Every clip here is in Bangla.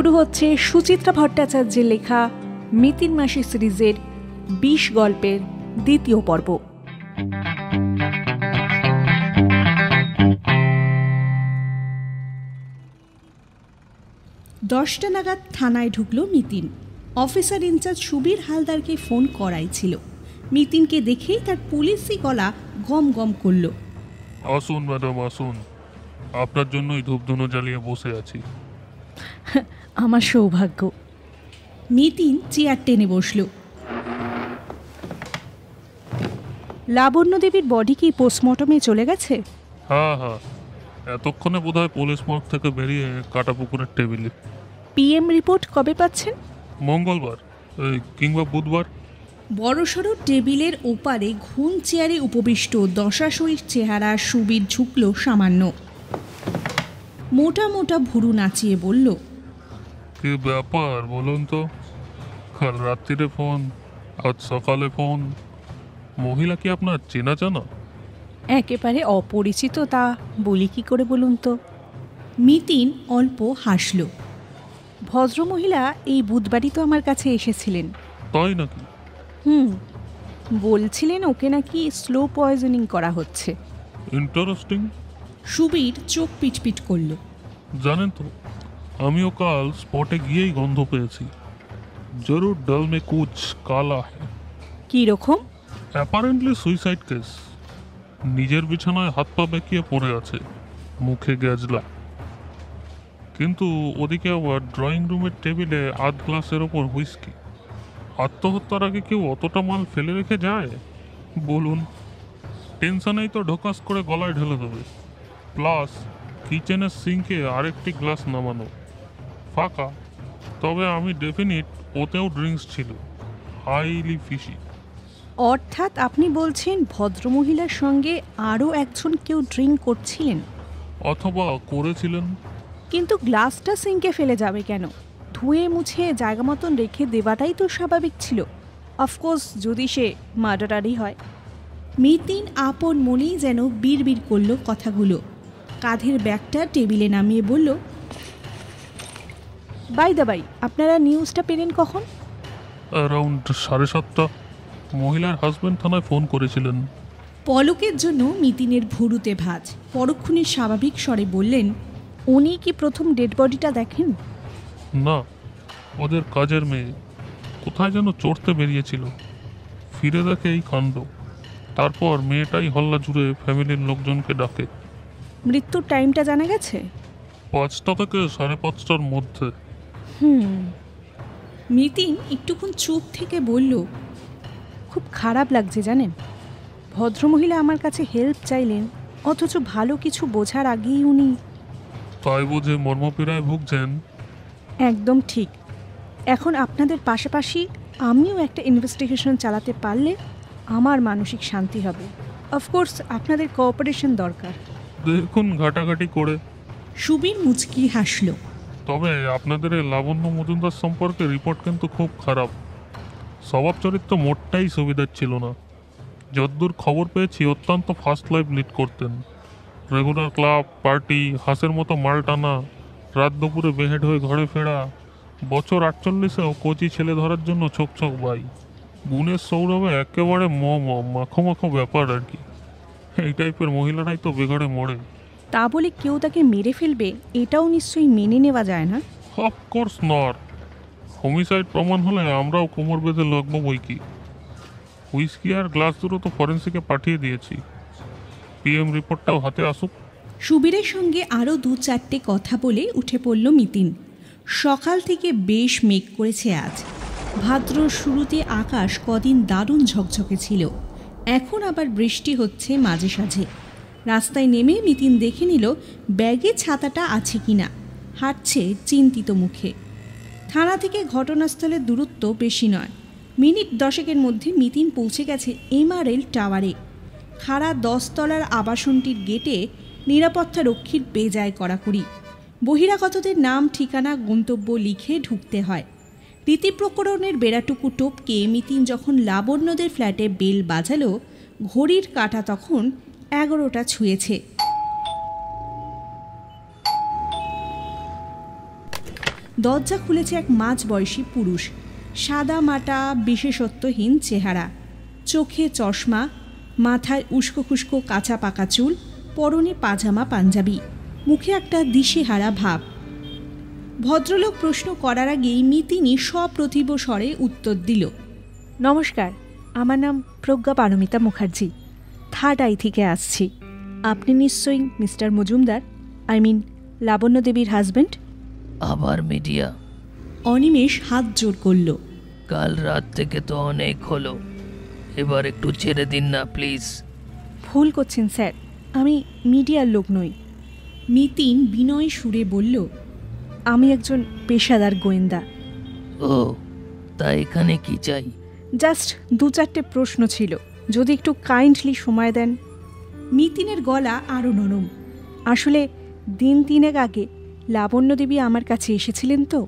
শুরু হচ্ছে সুচিত্রা ভট্টাচার্যের লেখা মিতিন মাসি সিরিজের বিশ গল্পের দ্বিতীয় পর্ব। দশটা নাগাদ থানায় ঢুকলো Mitin. Officer in charge Subir হালদারকে phone করাই ছিল। মিতিনকে দেখেই তার পুলিশি গলা গম গম করল। আসুন, ম্যাডাম, আসুন। আপনার জন্যই ধূপধুনো জ্বালিয়ে বসে আছি। আমার সৌভাগ্য। নিতিন চেয়ার টেনে বসল। লাবণ্য দেবীর বডি কি পোস্টমর্টমে চলে গেছে? হ্যাঁ হ্যাঁ। এতক্ষণে বোধহয় পুলিশ মর্গ থেকে বেরিয়ে কাটা পুকুরের টেবিলে পিএম রিপোর্ট কবে পাচ্ছেন? মঙ্গলবার কিংবা বুধবার। বড়সড় টেবিলের ওপারে ঘুম চেয়ারে উপবিষ্ট দশাশয়ীর চেহারা সুবীর ঝুঁকল সামান্য। মোটা মোটা ভুরু নাচিয়ে বলল কি ব্যাপার বলুন তো? কাল রাত্রিরে ফোন আজ সকালে ফোন। মহিলা কি আপনার চেনা জানা? একেবারে অপরিচিত তা বলি কি করে বলুন তো? মিতিন অল্প হাসল ভদ্রমহিলা এই বুধবারই তো আমার কাছে এসেছিলেন। তাই নাকি? হুম বলছিলেন ওকে নাকি স্লো পয়জনিং করা হচ্ছে। ইন্টারেস্টিং। সুবীর চোখ পিটপিট করল। জানেন তো আমিও কাল স্পটে গিয়েই গন্ধ পেয়েছি। জরুর ডল মে কুচ কালা কী রকম? অ্যাপারেন্টলি সুইসাইড কেস নিজের বিছানায় হাত পা বেঁকিয়ে পড়ে আছে মুখে গ্যাজলা। কিন্তু ওদিকে আবার ড্রয়িং রুমের টেবিলে আধ গ্লাসের ওপর হুইস্কি আত্মহত্যার আগে কেউ অতটা মাল ফেলে রেখে যায়? বলুন টেনশনেই তো ঢোকাস করে গলায় ঢেলে দেবে। প্লাস কিচেনের সিঙ্কে আরেকটি গ্লাস নামানো। ফাঁকা। তবে আমি ডেফিনিট ওতেও ড্রিঙ্কস ছিল। Highly fishy. অর্থাৎ আপনি বলছেন ভদ্রমহিলার সঙ্গে আরও একজন কেউ ড্রিঙ্ক করছিলেন? অথবা করেছিলেন। কিন্তু গ্লাসটা সিঙ্কে ফেলে যাবে কেন? ধুয়ে মুছে জায়গা মতন রেখে দেওয়াটাই তো স্বাভাবিক ছিল। অফকোর্স যদি সে মার্ডারারই হয়। মিতিন আপন মনেই যেন বিড়বিড় করল কথাগুলো। কাঁধের ব্যাগটা টেবিলে নামিয়ে বলল বাই দা বাই আপনারা নিউজটা পেলেন কখন? অ্যারাউন্ড সাড়ে সাতটা। মহিলার হাজব্যান্ড থানায় ফোন করেছিলেন। পলকের জন্য মিতিনের ভুরুতে ভাজ। পরক্ষণে স্বাভাবিক স্বরে বললেন উনি কি প্রথম ডেড বডিটা দেখেন? না ওদের কাজের মেয়ে। কোথায় যেন চড়তে বেরিয়েছিল। ফিরে দেখে এই কাণ্ড। তারপর মেয়েটাই হল্লা জুড়ে ফ্যামিলির লোকজনকে ডাকে। মৃত্যুর টাইমটা জানা গেছে? পাঁচটা থেকে সাড়ে পাঁচটার মধ্যে। হুম। মিতিন একটুক্ষণ চুপ থেকে বলল খুব খারাপ লাগছে জানেন। ভদ্রমহিলা আমার কাছে হেল্প চাইলেন অথচ ভালো কিছু বোঝার আগেই উনি তাই বুঝে মর্মপীড়ায় ভুগছেন? একদম ঠিক। এখন আপনাদের পাশাপাশি আমিও একটা ইনভেস্টিগেশন চালাতে পারলে আমার মানসিক শান্তি হবে। অফকোর্স আপনাদের কোঅপারেশন দরকার। দেখুন ঘাটাঘাটি করে। সুবীর মুচকি হাসল। তবে আপনাদের এই লাবণ্য মজুমদার সম্পর্কে রিপোর্ট কিন্তু খুব খারাপ। স্বভাব চরিত্র মোটটাই সুবিধার ছিল না। যদ্দূর খবর পেয়েছি অত্যন্ত ফার্স্ট লাইফ লিড করতেন। রেগুলার ক্লাব পার্টি হাঁসের মতো মাল টানা রাত দুপুরে বেহেড হয়ে ঘরে ফেরা বছর আটচল্লিশেও কচি ছেলে ধরার জন্য ছোক ছোক বাই গুণের সৌরভে একেবারে ম ম মাখো মাখো ব্যাপার আর কি। এই টাইপের মহিলারাই তো বেঘরে মরে। তা বলে কেউ তাকে মেরে ফেলবে এটাও নিশ্চয়ই মেনে নেওয়া যায় না? অফকোর্স নট হোমিসাইড প্রমাণ হলে আমরাও কোমর বেঁধে লাগবো বই কি। হুইস্কি আর গ্লাস দুটো তো ফরেন্সিকে পাঠিয়ে দিয়েছি। পিএম রিপোর্টটাও হাতে আসুক। সুবীরের সঙ্গে আরও দু চারটে কথা বলে উঠে পড়ল মিতিন। সকাল থেকে বেশ মেঘ করেছে আজ। ভাদ্র শুরুতে আকাশ কদিন দারুণ ঝকঝকে ছিল। এখন আবার বৃষ্টি হচ্ছে মাঝে সাঝে। রাস্তায় নেমে মিতিন দেখে নিল, ব্যাগে ছাতাটা আছে কিনা। হাঁটছে চিন্তিত মুখে। থানা থেকে ঘটনাস্থলের দূরত্ব বেশি নয়। মিনিট দশেকের মধ্যে মিতিন পৌঁছে গেছে এমআরএল টাওয়ারে। খাড়া দশতলার আবাসনটির গেটে নিরাপত্তা রক্ষীর বেজায় কড়াকড়ি। বহিরাগতদের নাম, ঠিকানা, গন্তব্য লিখে ঢুকতে হয়। রীতিপ্রকরণের বেড়াটুকু টোপকে মিতিন যখন লাবণ্যদের ফ্ল্যাটে বেল বাজালো, ঘড়ির কাঁটা তখন এগারোটা ছুঁয়েছে। দরজা খুলেছে এক মাঝ বয়সী পুরুষ। সাদা মাটা, বিশেষত্বহীন চেহারা। চোখে চশমা, মাথায় উস্কো খুস্কো কাঁচা পাকা চুল, পরনে পাজামা পাঞ্জাবি। মুখে একটা দিশেহারা ভাব। ভদ্রলোক প্রশ্ন করার আগেই মিতিনি সপ্রতিভ স্বরে উত্তর দিল নমস্কার আমার নাম প্রজ্ঞা পারমিতা মুখার্জি। থার্ড আই থেকে আসছি। আপনি নিশ্চয়ই mister Majumdar I mean Labanya দেবীর হাজব্যান্ড আবার মিডিয়া। অনিমেষ হাত জোর করল কাল রাত থেকে তো অনেক হলো। এবার একটু ছেড়ে দিন না প্লিজ। ভুল করছেন স্যার আমি মিডিয়ার লোক নই। মিতিন বিনয় সুরে বলল আমি একজন পেশাদার গোয়েন্দা। ও তা এখানে কি চাই? জাস্ট দু চারটে প্রশ্ন ছিল। যদি একটু কাইন্ডলি সময় দেন। মিতিনের গলা আরও নরম। আসলে দিন তিনেক আগে লাবণ্য দেবী আমার কাছে এসেছিলেন তো?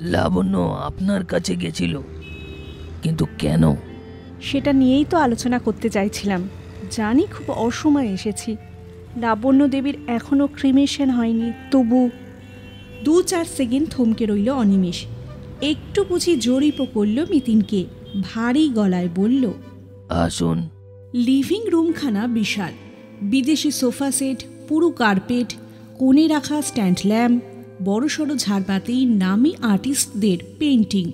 লাবণ্য আপনার কাছে গেছিল। কিন্তু কেন? সেটা নিয়েই তো আলোচনা করতে চাইছিলাম। জানি খুব অসময়ে এসেছি। লাবণ্য দেবীর এখনও ক্রিমেশন হয়নি তবু দু চার সেকেন্ড থমকে রইল অনিমেষ। একটু বুঝি জরিপও করল মিতিনকে। ভারী গলায় বলল আসুন। লিভিং রুমখানা বিশাল। বিদেশি সোফা সেট পুরু কার্পেট কোণে রাখা স্ট্যান্ড ল্যাম্প বড় বড়সড় ঝাড়বাতি নামি আর্টিস্টদের পেন্টিং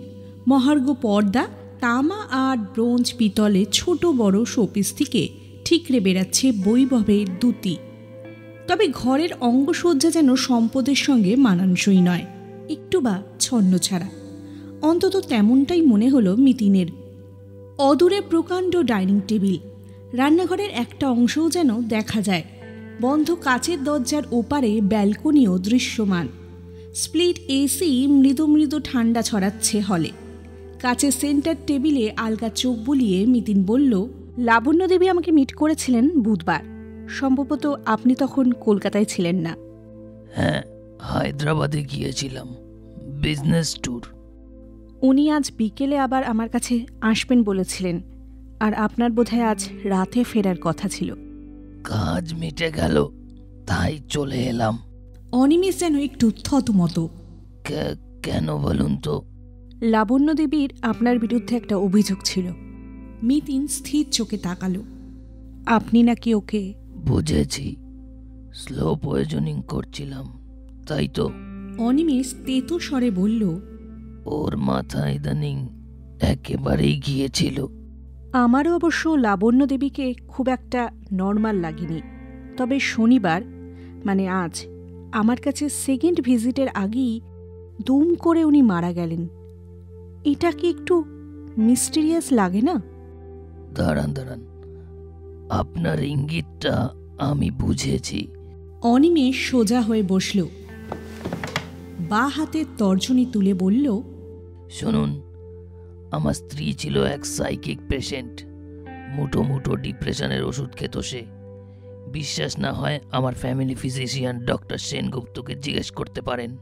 মহার্ঘ পর্দা তামা আর ব্রোঞ্জ পিতলে ছোট বড় শোপিস থেকে ঠিকরে বেড়াচ্ছে বৈভবের দুতি তবে ঘরের অঙ্গসজ্জা যেন সম্পদের সঙ্গে মানানসই নয়, একটু বা ছন্ন ছাড়া। অন্তত তেমনটাই মনে হলো মিতিনের। অদূরে প্রকাণ্ড ডাইনিং টেবিল, রান্নাঘরের একটা অংশও যেন দেখা যায়, বন্ধ কাচের দরজার ওপারে ব্যালকনিও দৃশ্যমান। স্প্লিট এসি মৃদু মৃদু ঠান্ডা ছড়াচ্ছে হলে। কাচের সেন্টার টেবিলে আলগা চোখ বুলিয়ে মিতিন বলল, লাবণ্য দেবী আমাকে মিট করেছিলেন বুধবার। সম্ভবত আপনি তখন কলকাতায় ছিলেন না। হ্যাঁ হায়দ্রাবাদে গিয়েছিলাম। Business tour. উনি আজ বিকেলে আবার আমার কাছে আসবেন বলেছিলেন আর আপনার বোধহয় আজ রাতে ফেরার কথা ছিল। কাজ মিটে গেল তাই চলে এলাম। অনিমেষ যেন একটু থতমত কেন বলুন তো? লাবণ্য দেবীর আপনার বিরুদ্ধে একটা অভিযোগ ছিল। মিতিন স্থির চোখে তাকালো। আপনি নাকি ওকে বুঝেছি। স্লো পয়জনিং করছিলাম তাই তো। অনিমেষ তেতো স্বরে বলল ওর মাথা ইদানিং একেবারেই গিয়েছিল আমারও অবশ্য লাবণ্য দেবীকে খুব একটা নর্মাল লাগেনি। তবে শনিবার মানে আজ আমার কাছে সেকেন্ড ভিজিটের আগেই দুম করে উনি মারা গেলেন। এটা কি একটু মিস্টিরিয়াস লাগে না? দাঁড়ান দাঁড়ান। আপনার ইঙ্গিতটা আমি বুঝেছি। অনিমেষ সোজা হয়ে বসল। বা হাতে তর্জনী তুলে বলল শুনুন আমার স্ত্রী ছিল এক সাইকিক পেশেন্ট মুটো মুটো ডিপ্রেশনের ওষুধ খেত সে। বিশ্বাস না হয় আমার ফ্যামিলি ফিজিশিয়ান ডক্টর সেনগুপ্তকে জিজ্ঞেস করতে পারেন।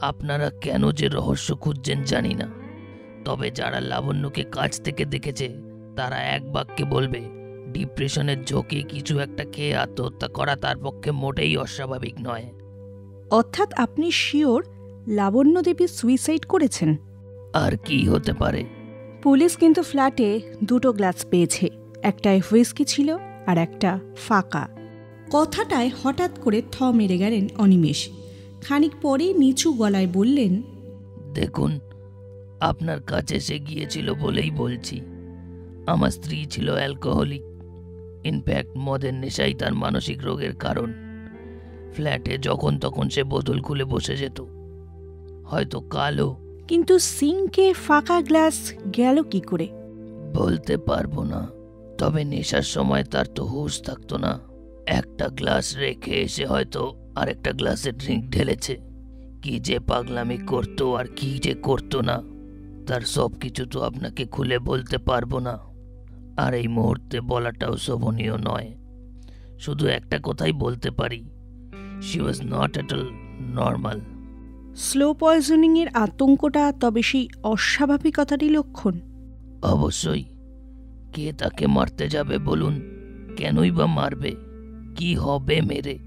আপনারা কেন যে রহস্য খুঁজছেন জানি না। তবে যারা লাবণ্যকে কাছ থেকে দেখেছে তারা এক বাক্যে বলবে ডিপ্রেশনের ঝোঁকে কিছু একটা খেয়ে আত্মহত্যা করা তার পক্ষে মোটেই অস্বাভাবিক নয়। অর্থাৎ আপনি শিওর লাবণ্য দেবী সুইসাইড করেছেন? আর কি হতে পারে? পুলিশ কিন্তু ফ্ল্যাটে দুটো গ্লাস পেয়েছে একটায় হুইস্কি ছিল আর একটা ফাঁকা। কথাটায় হঠাৎ করে থ মেরে গেলেন অনিমেষ। খানিক পরে নিচু গলায় বললেন দেখুন আপনার কাছে সে গিয়েছিল বলেই বলছি। আমার স্ত্রী ছিল অ্যালকোহলিক ইনফ্যাক্ট মদের নেশাই তার মানসিক রোগের কারণ। ফ্ল্যাটে যখন তখন সে বোতল খুলে বসে যেত। হয়তো কালো। কিন্তু সিঙ্কে ফাঁকা গ্লাস গেল কি করে? বলতে পারব না। তবে নেশার সময় তার তো হুঁশ থাকতো না। একটা গ্লাস রেখে এসে হয়তো আরেকটা গ্লাসে ড্রিঙ্ক ঢেলেছে। কি যে পাগলামি করতো আর কি যে করতো না। তার সব কিছু তো আপনাকে খুলে বলতে পারব না। আর এই মুহূর্তে বলাটাও শোভনীয় নয়। শুধু একটা কথাই বলতে পারি she was not at all normal slow পয়জনিংয়ের আতঙ্কটা তবে সেই অস্বাভাবিকতারই লক্ষণ। অবশ্যই। কে তাকে মারতে যাবে বলুন? কেনই বা মারবে? কি হবে মেরে?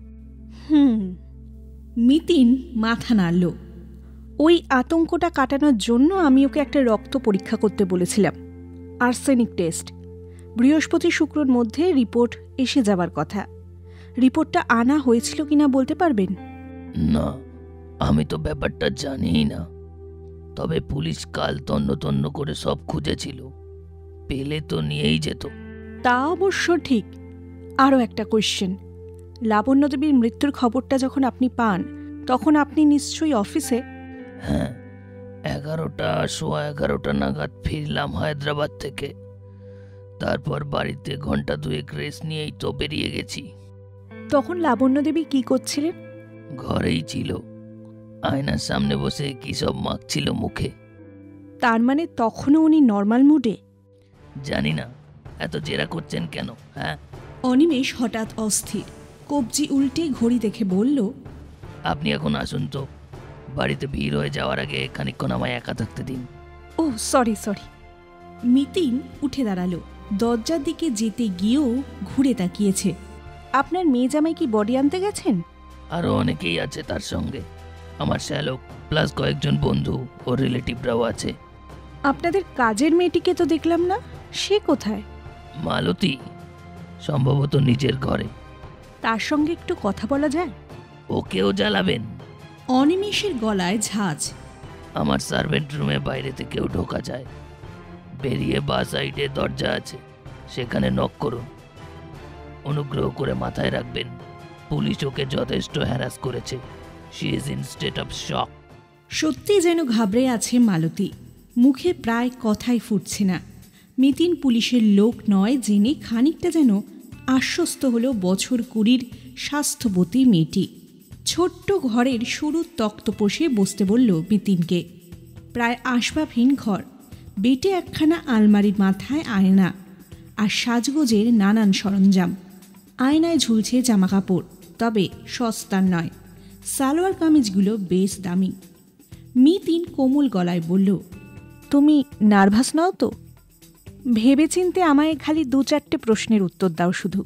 হুম মিতিন মাথা নাড়ল। ওই আতঙ্কটা কাটানোর জন্য আমি ওকে একটা রক্ত পরীক্ষা করতে বলেছিলাম। Arsenic test. বৃহস্পতি শুক্রর মধ্যে রিপোর্ট এসে যাবার কথা। রিপোর্টটা আনা হয়েছিল কিনা বলতে পারবেন? না আমি তো ব্যাপারটা জানিই না। তবে পুলিশ কাল তন্ন তন্ন করে সব খুঁজেছিল। পেলে তো নিয়েই যেত। তা অবশ্য ঠিক। আরও একটা কোয়েশ্চেন লাবণ্য দেবীর মৃত্যুর খবরটা যখন আপনি পান তখন আপনি নিশ্চয়ই অফিসে? হ্যাঁ এগারোটা সোয়া এগারোটা নাগাদ ফিরলাম হায়দ্রাবাদ থেকে। তারপর বাড়িতে ঘণ্টা দুয়েক রেস্ট নিয়েই তো বেরিয়ে গেছি। তখন লাবণ্য দেবী কী করছিলেন? ঘরেই ছিল। আয়নার সামনে বসে কী সব মাখছিল মুখে? তার মানে তখনও উনি নর্মাল মুডে জানি না। এত জেরা করছেন কেন হ্যাঁ? অনিমেষ হঠাৎ অস্থির। কবজি উল্টে ঘড়ি দেখে বলল আপনি এখন আসুন তো। বাড়িতে ভিড় হয়ে যাওয়ার আগে খানিকক্ষণ আমায় একা থাকতে দিন। ও সরি সরি মিতিন উঠে দাঁড়াল। দরজার দিকে যেতে গিয়েও ঘুরে তাকিয়েছে। আপনার মেয়ে জামাই কি বডি আনতে গেছেন? আরও অনেকেই আছে তার সঙ্গে। আমার শ্যালক প্লাস কয়েকজন বন্ধু ও রিলেটিভরাও আছে। আপনাদের কাজের মেয়েটিকে তো দেখলাম না সে কোথায়? মালতী সম্ভবত নিজের ঘরে। তার সঙ্গে একটু কথা বলা যায়? ওকেও জ্বালাবেন। অনিমেষের গলায় ঝাঁজ। আমার সার্ভেন্ট রুমে বাইরে থেকেও ঢোকা যায়। বেরিয়ে বা সাইডে দরজা আছে। সেখানে নক করুন। অনুগ্রহ করে মাথায় রাখবেন, পুলিশ ওকে যথেষ্ট হ্যারাস করেছে। She is in state of shock সত্যি যেন ঘাবড়ে আছে মালতী। মুখে প্রায় কথাই ফুটছে না। মিতিন পুলিশের লোক নয় জেনে খানিকটা যেন আশ্বস্ত হলো বছর কুড়ির স্বাস্থ্যবতী মেয়েটি। ছোট্ট ঘরের সরু তক্তপোষে বসতে বলল মিতিনকে। প্রায় আসবাবহীন ঘর। বেটে একখানা আলমারির মাথায় আয়না আর সাজগোজের নানান সরঞ্জাম। আয়নায় ঝুলছে জামাকাপড় তবে সস্তার নয়। সালোয়ার কামিজগুলো বেশ দামি। মিতিন কোমল গলায় বলল তুমি নার্ভাস নাও তো? ভেবেচিন্তে আমায় খালি দু চারটে প্রশ্নের উত্তর দাও শুধু।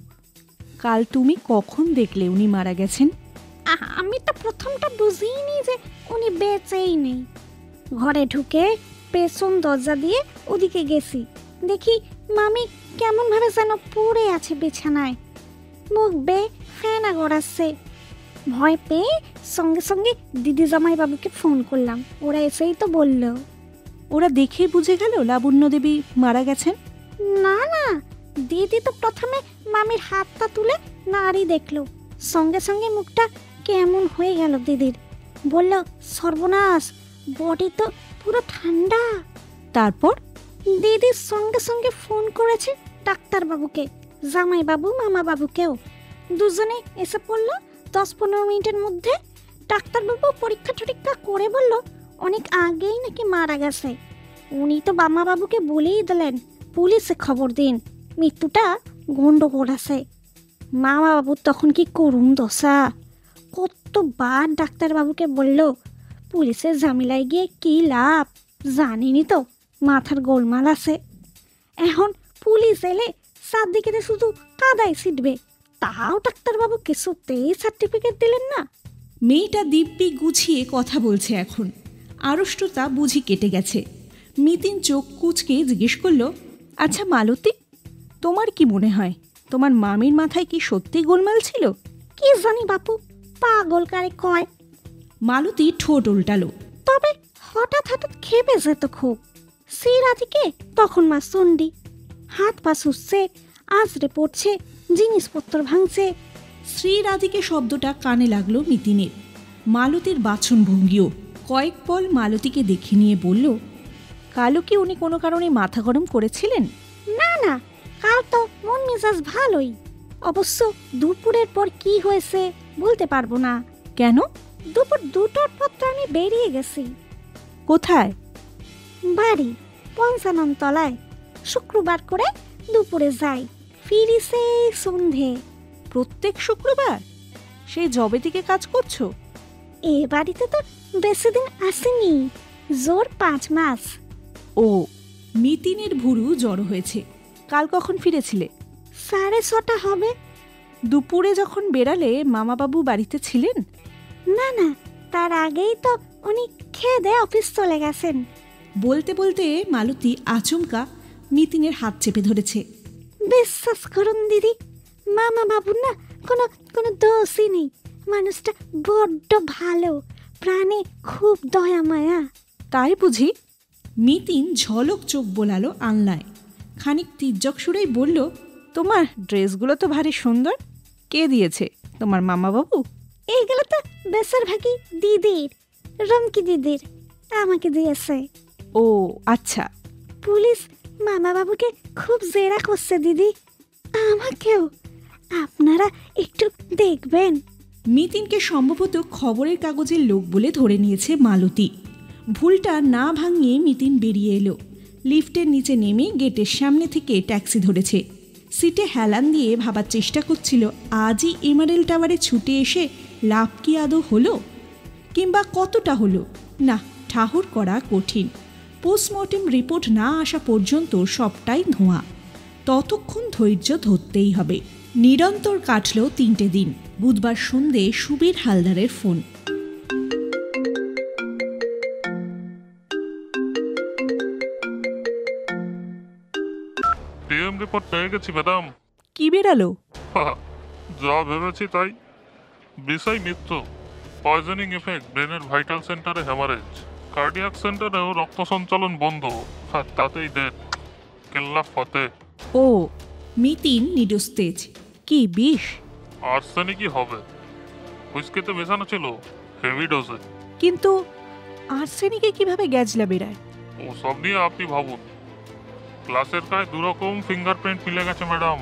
কাল তুমি কখন দেখলে উনি মারা গেছেন? আমি তো প্রথমটা বুঝিনি যে উনি বেঁচেই নেই। ঘরে ঢুকে পেছন দরজা দিয়ে ওদিকে গেছি। দেখি মামি কেমনভাবে যেন পড়ে আছে বিছানায়। মুখ বে ফেনা গড়াচ্ছে। ভয় পেয়ে সঙ্গে সঙ্গে দিদি জামাই বাবুকে ফোন করলাম। ওরা এসেই তো বলল। ওরা দেখেই বুঝে গেল লাবণ্য দেবী মারা গেছেন? না না দিদি তো প্রথমে মামির হাতটা তুলে নাড়ি দেখল। সঙ্গে সঙ্গে মুখটা কেমন হয়ে গেল দিদির। বলল সর্বনাশ বডি তো পুরো ঠান্ডা। তারপর দিদির সঙ্গে সঙ্গে ফোন করেছে ডাক্তারবাবুকে, জামাইবাবু, মামাবাবুকেও। দুজনে এসে পড়ল দশ পনেরো মিনিটের মধ্যে। ডাক্তারবাবু পরীক্ষা টরীক্ষা করে বলল, অনেক আগেই নাকি মারা গেছে। উনি তো বাবাবুকে বলেই দিলেন, পুলিশে খবর দিন, মৃত্যুটা গন্ডগোল আছে। মামা বাবু তখন কি করুন দশা। কতবার ডাক্তারবাবুকে বলল পুলিশের ঝামেলায় গিয়ে কি লাভ? জানিনি তো মাথার গোলমাল আছে। এখন পুলিশ এলে চারদিকে শুধু কাদায় ছিটবে তাও ডাক্তারবাবু কিছুতেই সার্টিফিকেট দিলেন না। মেয়েটা দিব্যি গুছিয়ে কথা বলছে এখন। আড়ষ্টতা বুঝি কেটে গেছে। মিতিন চোখ কুচকে জিজ্ঞেস করল আচ্ছা মালতী তোমার কি মনে হয় তোমার মামির মাথায় কি সত্যি গোলমাল ছিল? কি জানি বাপু পাগল কারে কয়। মালতী ঠোঁট উল্টালো। তবে হঠাৎ হঠাৎ খেপে যেত খুব। সিরাদিকে তখন মা চন্ডি হাত পা সুসছে আঁচড়ে পড়ছে জিনিসপত্র ভাঙছে। শ্রীরাধিকে শব্দটা কানে লাগল মিতিনের। মালতীর বাছন ভঙ্গিও। কয়েক পল মালতীকে দেখে নিয়ে বলল কালও কি উনি কোনো কারণে মাথা গরম করেছিলেন? না না কাল তো মন মেজাজ ভালোই। অবশ্য দুপুরের পর কি হয়েছে বলতে পারব না। কেন? দুপুর দুটোর পর তো আমি বেরিয়ে গেছি। কোথায়? বাড়ি পঞ্চানন তলায় শুক্রবার করে দুপুরে যাই। ফিরি সেই সন্ধে। প্রত্যেক শুক্রবার? সেই জবে থেকে কাজ করছ? এ বাড়িতে তো বেশি দিন আসেনি। জোর পাঁচ মাস। ও মিতিনের ভুরু জড়ো হয়েছে। কাল কখন ফিরেছিলে? সাড়ে ছটা হবে। দুপুরে যখন বেড়ালে মামাবাবু বাড়িতে ছিলেন? না না তার আগেই তো উনি খেয়ে দিয়ে অফিস চলে গেছেন। বলতে বলতে মালতী আচমকা মিতিনের হাত চেপে ধরেছে। বিশ্বাস করুন দিদি মামা বাবু না কোনো কোনো দোষই নেই। মানুষটা বড্ড ভালো প্রাণে খুব দয়া মায়া। তাই বুঝি মিতিন ঝলক চোখ বোলালো আনলায় খানিক তির্যক সুরেই বলল তোমার ড্রেসগুলো তো ভারী সুন্দর। কে দিয়েছে? তোমার মামা বাবু এইগুলো তো বেশিরভাগই দিদির রমকি দিদির আমাকে দিয়েছে। ও আচ্ছা। পুলিশ মামা বাবুকে খুব জেরা করছে দিদি। আমাকেও। আপনারা একটু দেখবেন। মিতিনকে সম্ভবত খবরের কাগজের লোক বলে ধরে নিয়েছে মালতী। ভুলটা না ভাঙিয়ে মিতিন বেরিয়ে এলো। লিফটের নিচে নেমে গেটের সামনে থেকে ট্যাক্সি ধরেছে। সিটে হেলান দিয়ে ভাবার চেষ্টা করছিল। আজই এমারেল টাওয়ারে ছুটে এসে লাভ কি আদৌ হলো? কিংবা কতটা হলো? না ঠাহর করা কঠিন। পোস্টমর্টেম রিপোর্ট না আসা পর্যন্ত সবটাই ধোঁয়া। ততক্ষণ ধৈর্য ধরতেই হবে। নিরন্তর কাটল তিনটে দিন। বুধবার সন্ধে সুবীর হালদারের ফোন। ডিএম রিপোর্ট পেয়ে গেছি ম্যাডাম। কি বেরালো? যা ভেবেছি তাই। বিষয় মৃত্যু পয়জনিং এফেক্ট ব্রেনের ভাইটাল সেন্টারে হ্যামারেজ কার্ডিয়াক সেন্টারেও রক্ত সঞ্চালন বন্ধ আর তাতেই ডেথ কেল্লা ফতে। ও মিতিন নিরুস্তেজ কি বিষ? আর্সেনিকই হবে। হুইস্কিতে মেশানো ছিল হেভি ডোজে কিন্তু আর্সেনিকে কীভাবে গ্যাজলা বেরায়? ও সব নিয়ে আপনি ভাবুন। ক্লাসের গায়ে দুরকম ফিঙ্গারপ্রিন্ট মিলে গেছে ম্যাডাম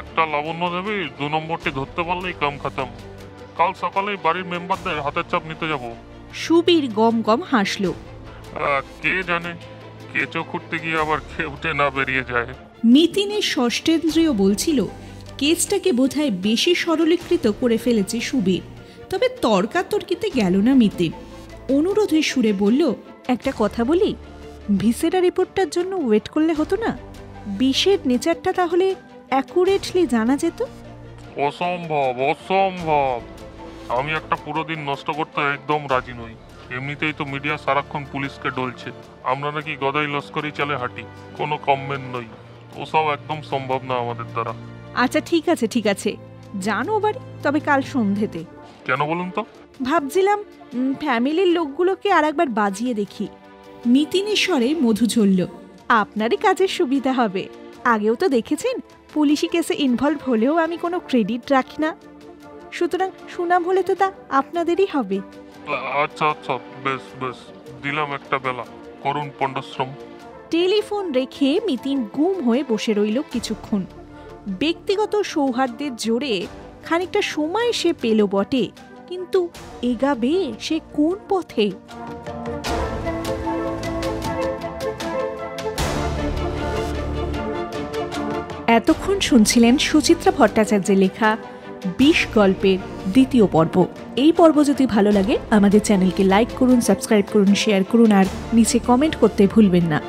একটা লাবণ্য দেবী দু নম্বরটি ধরতে পারলেই কাম খাতাম। কাল সকালেই বাড়ির মেম্বারদের হাতের চাপ নিতে যাব। সুবীর গম গম হাসলো। কে জানে কেঁচো খুঁড়তে গিয়ে আবার খেয়ে উঠে না বেরিয়ে যায়। মিতিনের ষষ্ঠেন্দ্রিয় বলছিল কেসটাকে বোধহয় বেশি সরলীকৃত করে ফেলেছে সুবীর। তবে তর্কাতর্কিতে গেল না মিতিন অনুরোধের সুরে বলল একটা কথা বলি ভিসেরা রিপোর্টটার জন্য ওয়েট করলে হতো না? বিষের নেচারটা তাহলে অ্যাকুরেটলি জানা যেত? অসম্ভব অসম্ভব। আমি একটা পুরো দিন নষ্ট করতে একদম রাজি নই। এমনিতেই তো মিডিয়া সারাক্ষণ পুলিশকে ডলছে। আমরা নাকি গদাই লস্করি চালে হাঁটি কোনো কমমেন্ট নই। ওসব একদম সম্ভব না আমাদের দ্বারা। আচ্ছা ঠিক আছে ঠিক আছে। জানো বাড়ি তবে কাল সন্ধেতে। কেন বলুন তো? ভাবছিলাম ফ্যামিলির লোকগুলোকে আর একবার বাজিয়ে দেখি। মিতিনের মধু ঝরল। আপনারই কাজের সুবিধা হবে। আগেও তো দেখেছেন পুলিশি কেসে ইনভলভ হলেও আমি কোনো ক্রেডিট রাখি না। সুতরাং সুনাম হলে তো তা আপনাদেরই হবে। আচ্ছা আচ্ছা বেশ বেশ। দিলাম একটা বেলা। করুন পণ্ডশ্রম। টেলিফোন রেখে মিতিন গুম হয়ে বসে রইল কিছুক্ষণ। ব্যক্তিগত সৌহার্দ্যের জোরে খানিকটা সময় সে পেল বটে কিন্তু এগাবে সে কোন পথে? এতক্ষণ শুনছিলেন সুচিত্রা ভট্টাচার্যের লেখা বিশ গল্পের দ্বিতীয় পর্ব। এই পর্ব যদি ভালো লাগে, আমাদের চ্যানেলকে লাইক করুন সাবস্ক্রাইব করুন শেয়ার করুন, আর নিচে কমেন্ট করতে ভুলবেন না।